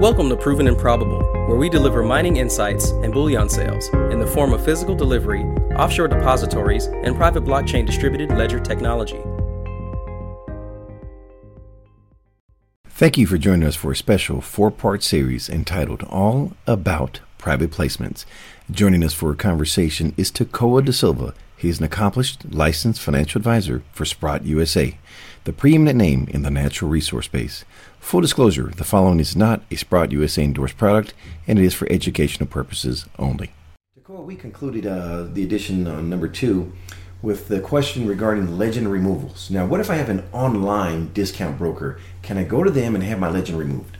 Welcome to Proven and Probable, where we deliver mining insights and bullion sales in the form of physical delivery, offshore depositories, and private blockchain distributed ledger technology. Thank you for joining us for a special four part series entitled All About Private Placements. Joining us for a conversation is Tekoa Da Silva. He is an accomplished licensed financial advisor for Sprott USA, the preeminent name in the natural resource space. Full disclosure the following is not a Sprott USA endorsed product, and it is for educational purposes only. Tekoa, we concluded uh, the edition on number two with the question regarding legend removals. Now, what if I have an online discount broker? Can I go to them and have my legend removed?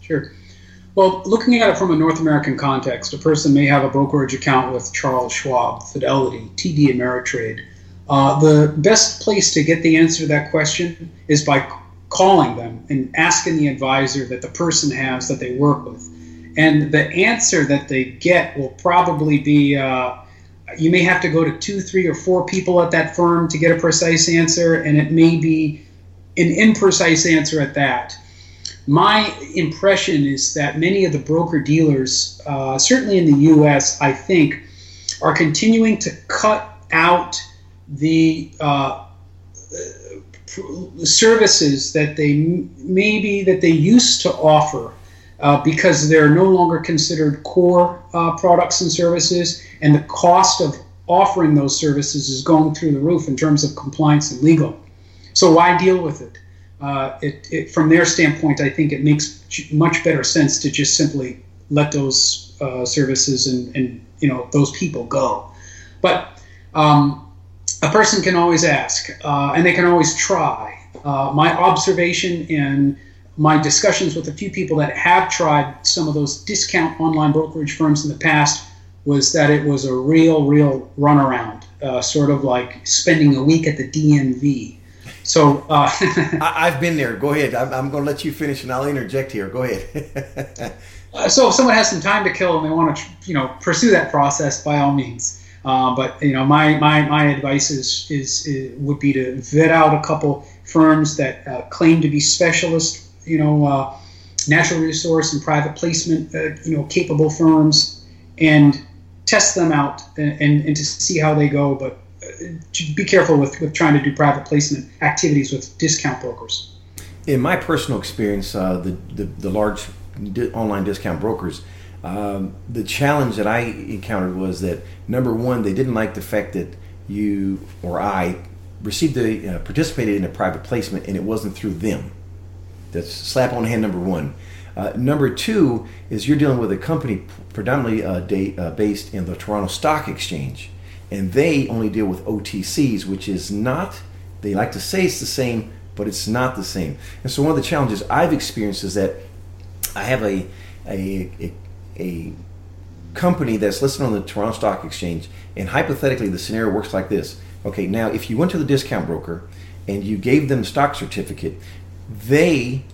Sure. Well, looking at it from a North American context, a person may have a brokerage account with Charles Schwab, Fidelity, TD Ameritrade. Uh, the best place to get the answer to that question is by calling them and asking the advisor that the person has that they work with. And the answer that they get will probably be uh, you may have to go to two, three, or four people at that firm to get a precise answer, and it may be an imprecise answer at that. My impression is that many of the broker dealers, uh, certainly in the U.S., I think, are continuing to cut out the uh, services that they maybe that they used to offer uh, because they're no longer considered core uh, products and services, and the cost of offering those services is going through the roof in terms of compliance and legal. So why deal with it? Uh, it, it from their standpoint, I think it makes much better sense to just simply let those uh, services and, and you know those people go. But um, a person can always ask, uh, and they can always try. Uh, my observation and my discussions with a few people that have tried some of those discount online brokerage firms in the past was that it was a real, real runaround, uh, sort of like spending a week at the DMV. So uh, I, have been there. Go ahead. I'm, I'm going to let you finish, and I'll interject here. Go ahead. uh, so if someone has some time to kill and they want to, you know, pursue that process, by all means. Uh, but you know, my, my, my advice is, is, is would be to vet out a couple firms that uh, claim to be specialist, you know, uh, natural resource and private placement, uh, you know, capable firms, and test them out and, and, and to see how they go. But uh, be careful with, with trying to do private placement activities with discount brokers. In my personal experience, the, the, the large online discount brokers um, the challenge that I encountered was that number one, they didn't like the fact that you or I received the uh, participated in a private placement and it wasn't through them. That's slap on hand number one. Uh, number two is you're dealing with a company predominantly uh, uh, based in the Toronto Stock Exchange, and they only deal with OTCs, which is not. They like to say it's the same, but it's not the same. And so one of the challenges I've experienced is that I have a a, a a company that's listed on the Toronto Stock Exchange, and hypothetically the scenario works like this. Okay, now if you went to the discount broker and you gave them the stock certificate, they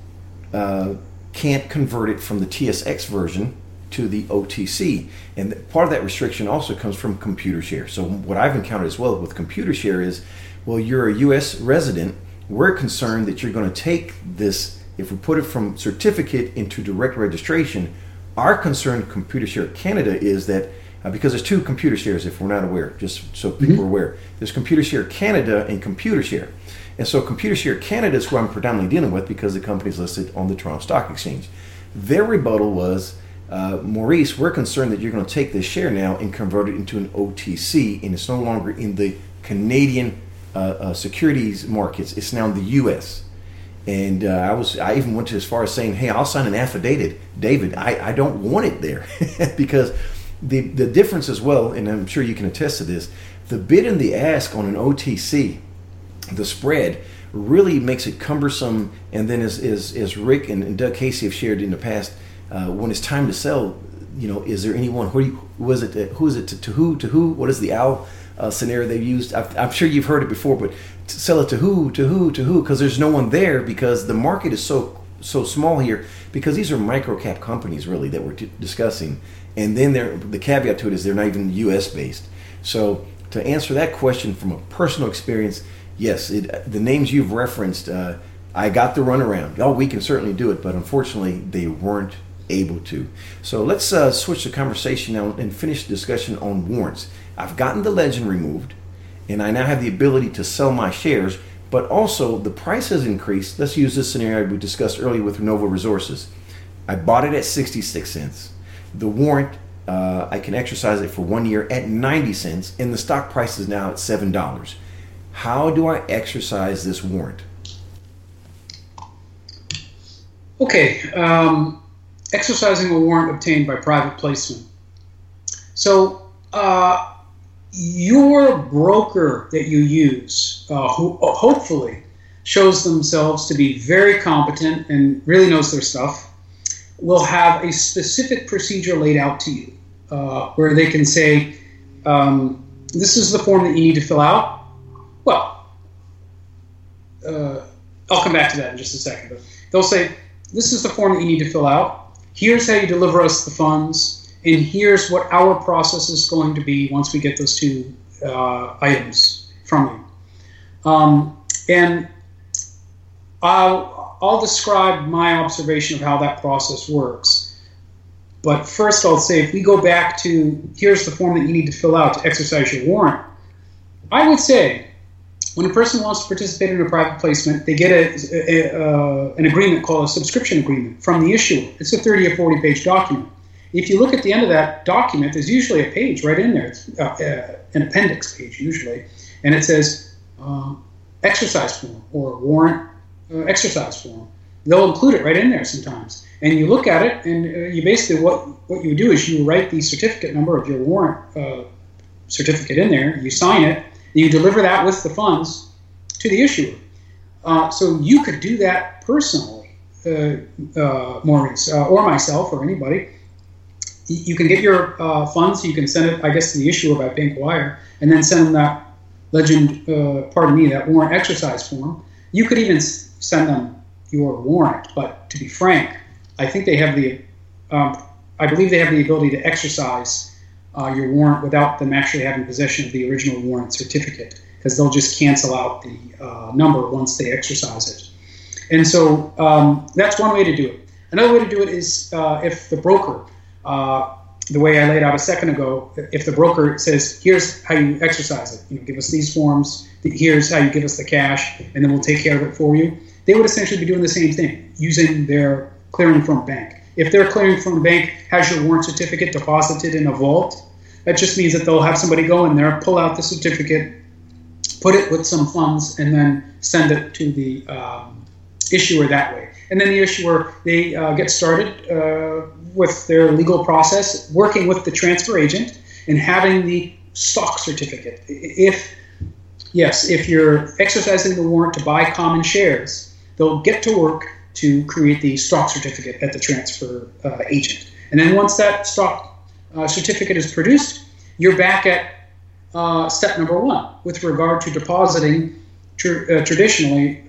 uh, can't convert it from the TSX version to the OTC. And part of that restriction also comes from Computershare. So what I've encountered as well with Computershare is, well, you're a U.S. resident. We're concerned that you're going to take this. If we put it from certificate into direct registration, our concern, Computershare Canada, is that uh, because there's two Computershares, if we're not aware, just so people mm-hmm. are aware, there's Computershare Canada and Computershare. And so Computershare Canada is who I'm predominantly dealing with because the company is listed on the Toronto Stock Exchange. Their rebuttal was, uh, Maurice, we're concerned that you're going to take this share now and convert it into an OTC, and it's no longer in the Canadian uh, uh, securities markets. It's now in the U.S. And uh, I was I even went to as far as saying, "Hey, I'll sign an affidavit, David. I, I don't want it there because the the difference as well, and I'm sure you can attest to this. The bid and the ask on an OTC, the spread really makes it cumbersome. And then as as, as Rick and, and Doug Casey have shared in the past, uh, when it's time to sell, you know, is there anyone? Who, is it? To, who is it to, to who? To who? What is the owl? Uh, scenario they've used. i am sure you've heard it before, but sell it to who, to who, to who? Because there's no one there because the market is so so small here. Because these are micro cap companies really that we're t- discussing, and then the caveat to it is they're not even U.S. based. So to answer that question from a personal experience, yes, it, the names you've referenced. Uh, I got the runaround. Oh, we can certainly do it, but unfortunately, they weren't able to. So let's uh, switch the conversation now and finish the discussion on warrants. I've gotten the legend removed, and I now have the ability to sell my shares, but also the price has increased. Let's use this scenario we discussed earlier with Renova Resources. I bought it at 66 cents. The warrant, uh, I can exercise it for one year at 90 cents, and the stock price is now at $7. How do I exercise this warrant? Okay, um, exercising a warrant obtained by private placement. So, uh, your broker that you use, uh, who uh, hopefully shows themselves to be very competent and really knows their stuff, will have a specific procedure laid out to you uh, where they can say, um, This is the form that you need to fill out. Well, uh, I'll come back to that in just a second, but they'll say, This is the form that you need to fill out here's how you deliver us the funds, and here's what our process is going to be once we get those two uh, items from you. Um, and I'll, I'll describe my observation of how that process works. But first, I'll say if we go back to here's the form that you need to fill out to exercise your warrant, I would say when a person wants to participate in a private placement, they get a, a, a, an agreement called a subscription agreement from the issuer. It's a 30 or 40 page document. If you look at the end of that document, there's usually a page right in there. It's uh, uh, an appendix page usually, and it says uh, exercise form or warrant uh, exercise form. They'll include it right in there sometimes. And you look at it, and uh, you basically what what you do is you write the certificate number of your warrant uh, certificate in there. You sign it you deliver that with the funds to the issuer. Uh, so you could do that personally, uh, uh, Maurice, or myself, or anybody. You can get your uh, funds. You can send it, I guess, to the issuer by bank wire, and then send them that legend. Uh, pardon me, that warrant exercise form. You could even send them your warrant. But to be frank, I think they have the, um, I believe they have the ability to exercise uh, your warrant without them actually having possession of the original warrant certificate because they'll just cancel out the uh, number once they exercise it. And so um, that's one way to do it. Another way to do it is uh, if the broker, uh, the way I laid out a second ago, if the broker says, "Here's how you exercise it. You know, give us these forms. Here's how you give us the cash, and then we'll take care of it for you." They would essentially be doing the same thing using their clearing firm bank. If their clearing firm bank has your warrant certificate deposited in a vault, that just means that they'll have somebody go in there, pull out the certificate, put it with some funds, and then send it to the um, issuer that way. And then the issuer, they uh, get started uh, with their legal process, working with the transfer agent and having the stock certificate. If yes, if you're exercising the warrant to buy common shares, they'll get to work to create the stock certificate at the transfer uh, agent. And then once that stock uh, certificate is produced, you're back at uh, step number one with regard to depositing tr- uh, traditionally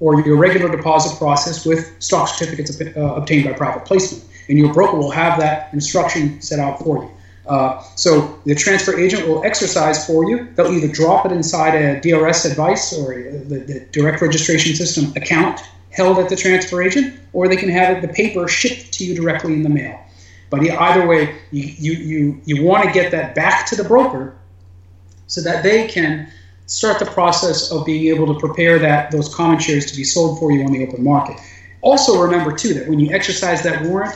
or your regular deposit process with stock certificates uh, obtained by private placement. And your broker will have that instruction set out for you. Uh, so the transfer agent will exercise for you. They'll either drop it inside a DRS advice or the, the direct registration system account held at the transfer agent, or they can have it, the paper shipped to you directly in the mail. But either way, you, you, you, you want to get that back to the broker so that they can start the process of being able to prepare that those common shares to be sold for you on the open market. Also remember too that when you exercise that warrant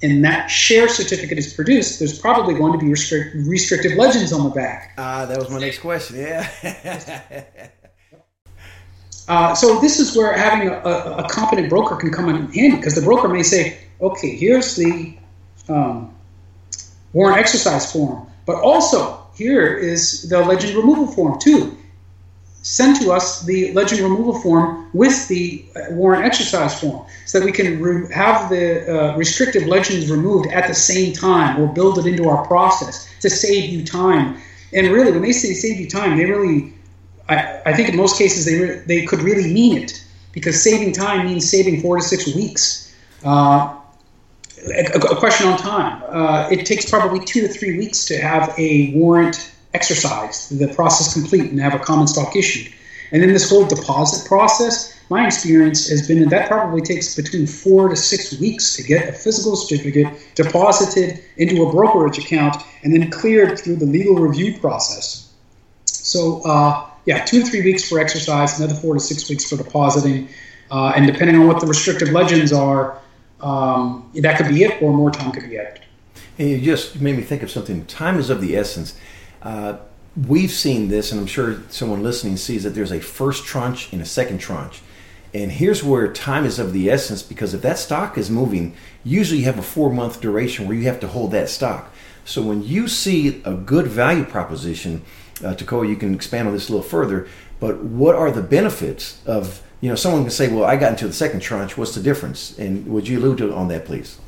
and that share certificate is produced, there's probably going to be restrict, restrictive legends on the back. Ah, uh, that was my next question. Yeah. uh, so this is where having a, a, a competent broker can come in handy because the broker may say, okay, here's the um, warrant exercise form. But also, here is the legend removal form, too. Send to us the legend removal form with the uh, warrant exercise form so that we can re- have the uh, restrictive legends removed at the same time or build it into our process to save you time. And really, when they say save you time, they really, I, I think in most cases, they, re- they could really mean it because saving time means saving four to six weeks. Uh, a, a question on time. Uh, it takes probably two to three weeks to have a warrant exercised, the process complete, and have a common stock issued. And then this whole deposit process, my experience has been that that probably takes between four to six weeks to get a physical certificate deposited into a brokerage account and then cleared through the legal review process. So, uh, yeah, two to three weeks for exercise, another four to six weeks for depositing. Uh, and depending on what the restrictive legends are, um, that could be it, or more time could be added. And you just made me think of something. Time is of the essence. Uh, we've seen this, and I'm sure someone listening sees that there's a first tranche and a second tranche. And here's where time is of the essence because if that stock is moving, usually you have a four month duration where you have to hold that stock. So when you see a good value proposition, uh, Tekoa, you can expand on this a little further. But what are the benefits of you know someone can say, well, I got into the second tranche. What's the difference? And would you allude to on that, please?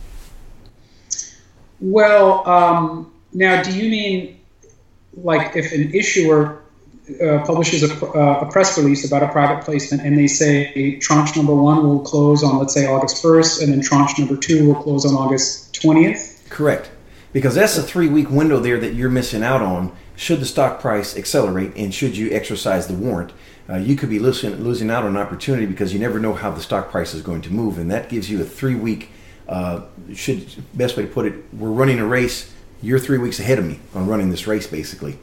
Well, um, now, do you mean like if an issuer uh, publishes a, uh, a, press release about a private placement and they say tranche number one will close on, let's say, August 1st, and then tranche number two will close on August 20th? Correct. Because that's a three week window there that you're missing out on should the stock price accelerate and should you exercise the warrant. Uh, you could be losing, losing out on an opportunity because you never know how the stock price is going to move. And that gives you a three week, uh, should best way to put it, we're running a race. You're three weeks ahead of me on running this race, basically.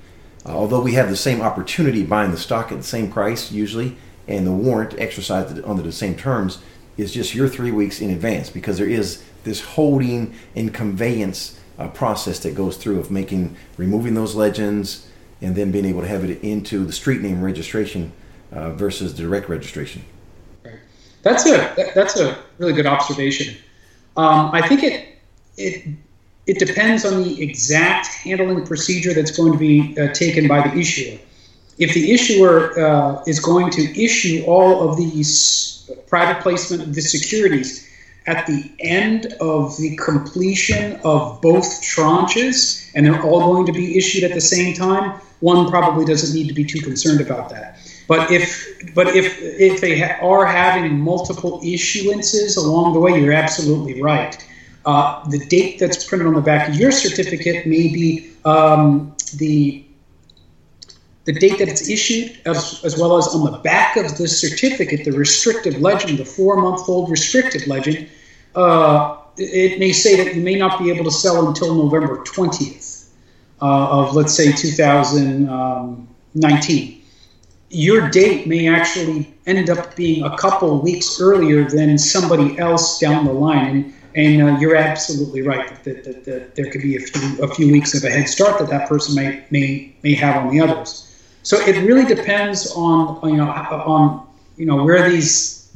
Uh, although we have the same opportunity buying the stock at the same price usually, and the warrant exercised under the same terms is just your three weeks in advance because there is this holding and conveyance uh, process that goes through of making removing those legends and then being able to have it into the street name registration uh, versus direct registration. That's a that's a really good observation. Um, I think it it it depends on the exact handling procedure that's going to be uh, taken by the issuer. If the issuer uh, is going to issue all of these private placement of the securities at the end of the completion of both tranches, and they're all going to be issued at the same time, one probably doesn't need to be too concerned about that. But if but if if they ha- are having multiple issuances along the way, you're absolutely right. Uh, the date that's printed on the back of your certificate may be um, the the date that it's issued, as, as, well as on the back of the certificate, the restrictive legend, the four-month-old restrictive legend. Uh, it may say that you may not be able to sell until November 20th uh, of, let's say, 2019 your date may actually end up being a couple weeks earlier than somebody else down the line. And, and uh, you're absolutely right that, that, that, there could be a few, a few weeks of a head start that that person may, may, may have on the others. So it really depends on, you know, on, you know, where these,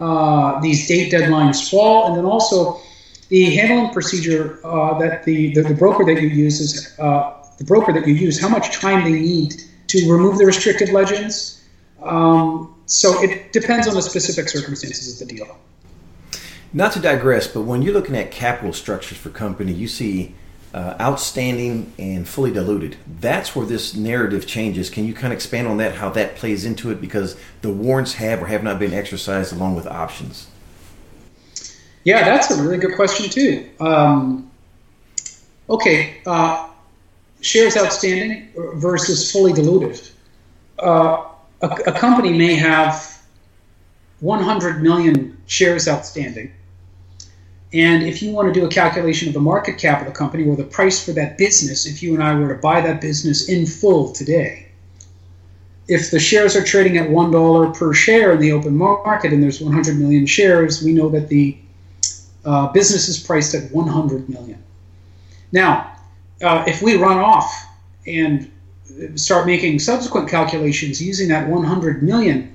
uh, these date deadlines fall. And then also the handling procedure uh, that the, the, the, broker that you use is, uh, the broker that you use, how much time they need to remove the restricted legends. Um, so it depends on the specific circumstances of the deal. Not to digress, but when you're looking at capital structures for company, you see uh, outstanding and fully diluted. That's where this narrative changes. Can you kind of expand on that, how that plays into it? Because the warrants have or have not been exercised along with options. Yeah, that's a really good question, too. Um, okay, uh, shares outstanding versus fully diluted. Uh, a, a, company may have 100 million shares outstanding. And if you want to do a calculation of the market cap of the company or the price for that business, if you and I were to buy that business in full today, if the shares are trading at $1 per share in the open market and there's 100 million shares, we know that the uh, business is priced at 100 million. Now, uh, if we run off and start making subsequent calculations using that 100 million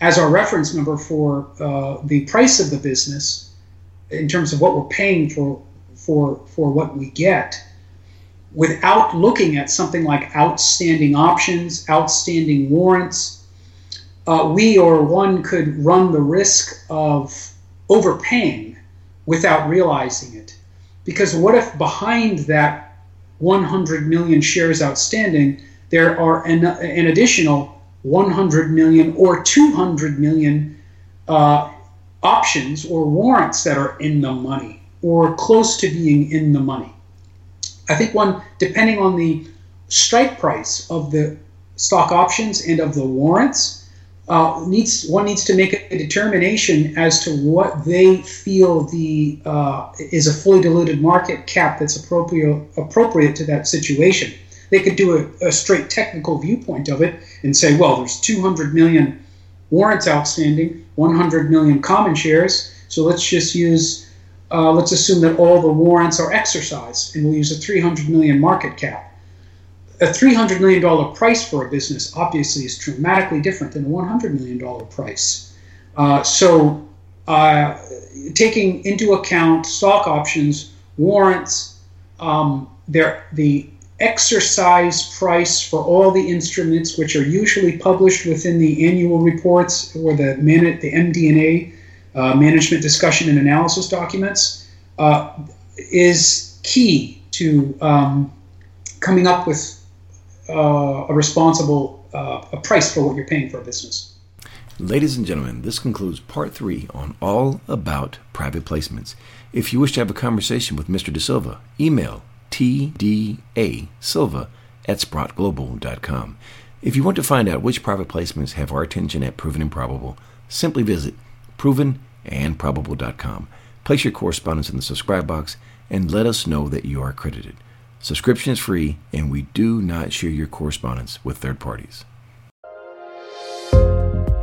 as our reference number for uh, the price of the business in terms of what we're paying for for for what we get without looking at something like outstanding options outstanding warrants uh, we or one could run the risk of overpaying without realizing it. Because what if behind that 100 million shares outstanding, there are an, an additional 100 million or 200 million uh, options or warrants that are in the money or close to being in the money. I think one, depending on the strike price of the stock options and of the warrants, uh, needs one needs to make a determination as to what they feel the uh, is a fully diluted market cap that's appropriate appropriate to that situation. They could do a, a straight technical viewpoint of it and say, well, there's 200 million warrants outstanding, 100 million common shares, so let's just use uh, let's assume that all the warrants are exercised, and we'll use a 300 million market cap a $300 million price for a business obviously is dramatically different than a $100 million price. Uh, so, uh, taking into account stock options, warrants, um, the exercise price for all the instruments, which are usually published within the annual reports or the, man- the MD&A, uh, management discussion and analysis documents, uh, is key to um, coming up with uh, a responsible uh, a price for what you're paying for a business. Ladies and gentlemen, this concludes part three on all about private placements. If you wish to have a conversation with Mr. Da Silva, email tdasilva at sprottglobal.com. If you want to find out which private placements have our attention at Proven and Probable, simply visit provenandprobable.com. Place your correspondence in the subscribe box and let us know that you are accredited. Subscription is free, and we do not share your correspondence with third parties.